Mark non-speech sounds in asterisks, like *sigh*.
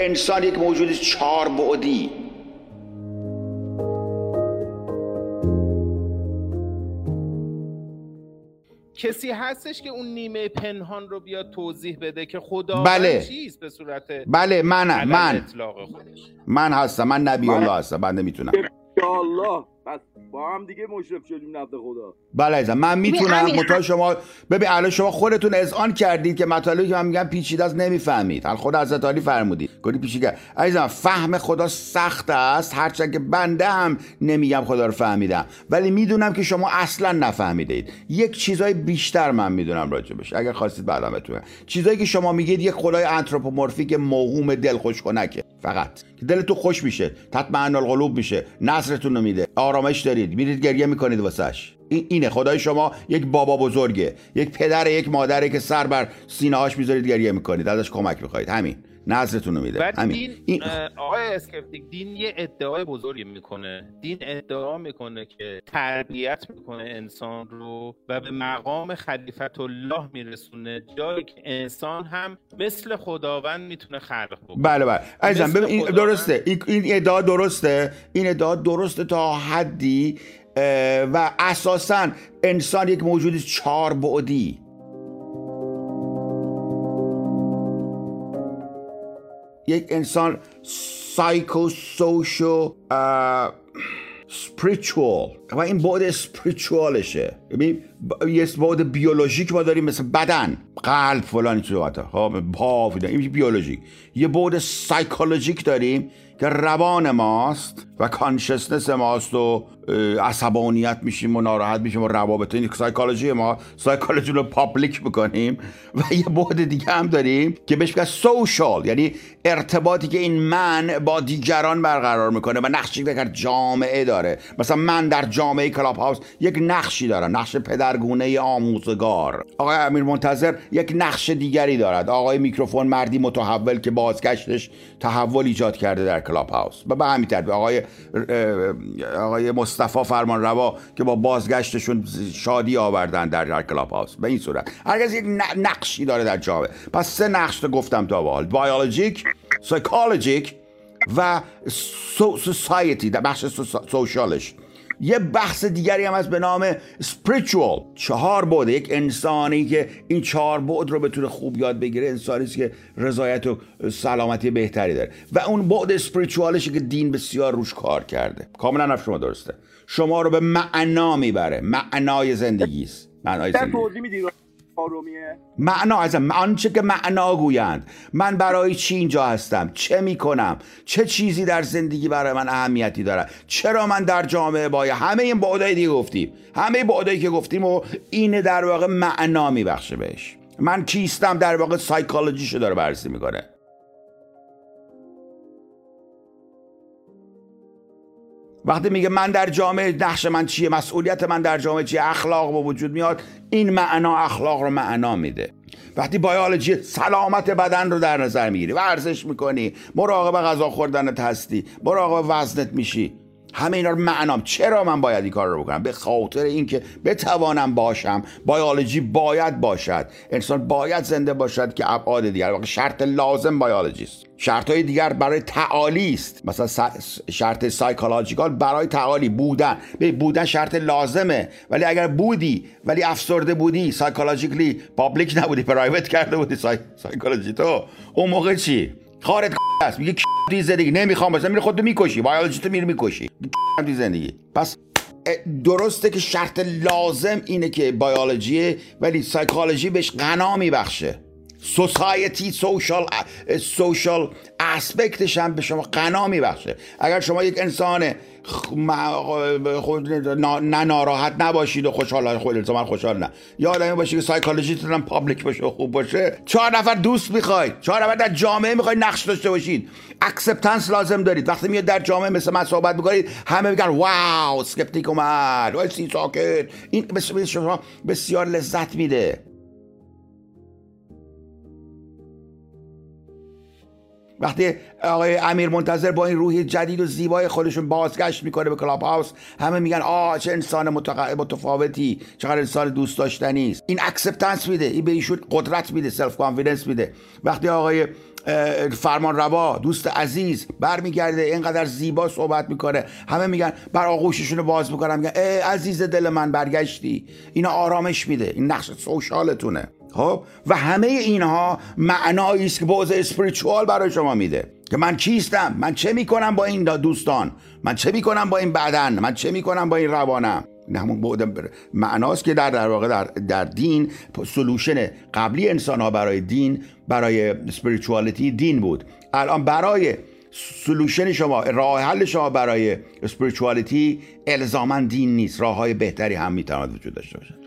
انسان یک موجود چهار بعدی. کسی هستش که اون نیمه پنهان رو بیاد توضیح بده که خدا بله. چیست به صورت بله من من من هستم من نبی الله هستم من نمی‌تونم یا الله پس با هم دیگه مشرف شدیم نزد خدا. بله عزیزم من می‌تونم متا شما ببین الان شما خودتون اذعان کردید که مطالبی که من میگم پیچیده است نمی‌فهمید. حال خود حضرت علی فرمودید گفتی پیچیده عزیزم فهم خدا سخت است. هرچند که بنده هم نمیگم خدا رو فهمیدم. ولی می‌دونم که شما اصلا نفهمیدید. یک چیزای بیشتر من می‌دونم راجبش اگر خواستید بعدا بتونم. چیزایی که شما میگید یک خدای anthropomorphic موهوم دلخوش کنکه فقط. که دلتون خوش میشه. تطمئن القلوب میشه. نصرتون رو میده. آرامش دارید. میرید گریه می‌کنید واسش. این اینه. خدای شما یک بابا بزرگه. یک پدر یک مادره که سر بر سینه هاش می‌ذارید گریه می‌کنید. ازش کمک می‌خواید. همین. نظرتون رو میده همین. دین آقای اسکپتیک دین یه ادعای بزرگی می‌کنه. دین ادعا می‌کنه که تربیت می‌کنه انسان رو و به مقام خلیفت الله میرسونه جایی که انسان هم مثل خداوند می‌تونه خلق بکنه. بله بله. عزیزم ببین این. درسته. این, ادعا درسته. این ادعا درسته تا حدی و اساسا انسان یک موجود چهار بعدی. یک انسان سایکو سوشو spiritual. و این بعد ببین ب- یه بعد بیولوژیک ما داریم مثل بدن. قلب فلان صحبت ها پا این بیولوژیک. یه بعد سایکولوژیک داریم. که روان ماست و consciousness ماست و عصبانیت میشیم و ناراحت میشیم و روابط این psychology ما psychology رو public می‌کنیم و یه بعد دیگه هم داریم که بهش میگن social یعنی ارتباطی که این من با دیگران برقرار می‌کنه و نقشی که در جامعه داره. مثلا من در جامعه کلاب هاوس یک نقشی دارم نقش پدرگونه آموزگار. آقای امیر منتظر یک نقش دیگری دارد. آقای میکروفون مردی متحول که بازگشتش تحول ایجاد کرده در کلاب هاوس و به همین ترتیب. آقای آقای مصطفی فرمان روا که با بازگشتشون شادی آوردن در, در کلاب هاوس به این صورت. هر کس یک نقشی داره در جامعه پس سه نقش رو گفتم تا به حال. biologic psychologic و so society در بخش so- social ش. یه بحث دیگری هم هست به نام spiritual. چهار بعد. یک انسانی که این چهار بعد رو بتونه خوب یاد بگیره انسانی است که رضایت و سلامتی بهتری داره. و اون بعد اسپریچوالشه که دین بسیار روش کار کرده. کاملا حرف شما درسته. شما رو به معنا می‌بره. معنای زندگی است. معنای زندگی. معنا از آنچه که معنا گویند. من برای چی اینجا هستم؟ چه می‌کنم؟ چه چیزی در زندگی برای من اهمیتی داره چرا من در جامعه باید همه این بعدای دیگه گفتیم. همه بعدایی که گفتیم و این در واقع معنا میبخشه بهش. من کیستم در واقع سایکولوژیشو داره بررسی می‌کنه. وقتی میگه من در جامعه نقش من چیه؟ مسئولیت من در جامعه چیه؟ اخلاق به وجود میاد. این معنا اخلاق رو معنا میده. وقتی بیولوژی سلامت بدن رو در نظر می‌گیری ورزش می‌کنی. مراقب غذا خوردنت هستی. مراقب وزنت میشی. همه اینا رو معنام. چرا من باید این کار رو بکنم؟ به خاطر اینکه بتوانم باشم. بیولوژی باید باشد. انسان باید زنده باشد که ابعاد دیگر. واقع شرط لازم بیولوژی است. شرط های دیگر برای تعالی است. مثلا شرط psychological برای تعالی. بودن. بودن شرط لازمه. ولی اگر بودی ولی افسرده بودی psychologically public نبودی private کرده بودی سای... سایکولوژی. تو اون موقع چی؟ خارت *laughs* است. میگه *laughs* توی زندگی. نمی‌خوام باشم میره خودتو می‌کشی. تو میره می‌کشی. *laughs* توی زندگی. پس درسته که شرط لازم اینه که بیولوژی ولی سایکولوژی بهش غنا میبخشه. society social social aspect ش هم به شما غنا میبخشه. اگر شما یک انسان خود نه ناراحت نباشید و خوشحال خود الزاما خوشحال نه. یا آدمی باشید که سایکولوژیتون هم public باشه و خوب باشه. چهار نفر دوست می‌خواید. چهار نفر در جامعه می‌خواید نقش داشته باشید. acceptance لازم دارید. وقتی میاد در جامعه مثل من صحبت می‌کنید همه میگن wow Skeptic اومد. وای سی ساکت. این بسیار لذت میده. وقتی آقای امیر منتظر با این روحیه جدید و زیبای خودشون بازگشت می‌کنه به Clubhouse همه میگن آه چه انسان متفاوتی چقدر انسان دوست داشتنی است. این acceptance میده این به ایشون قدرت میده self confidence میده. وقتی آقای فرمان روا دوست عزیز برمیگرده اینقدر زیبا صحبت می‌کنه همه میگن بر آغوششون رو باز می‌کنن میگن ای عزیز دل من برگشتی. اینا آرامش میده این نقش social تونه. خب؟ و همه اینها معنایی است که بعد spiritual برای شما میده. که من کیستم؟ من چه می‌کنم با این دوستان؟ من چه می‌کنم با این بدن؟ من چه می‌کنم با این روانم؟ همون بعد معناست که در در واقع در, در دین solution قبلی انسان ها برای دین برای spirituality دین بود. الان برای solution شما راه حل شما برای spirituality الزاما دین نیست. راه های بهتری هم می‌تواند وجود داشته باشه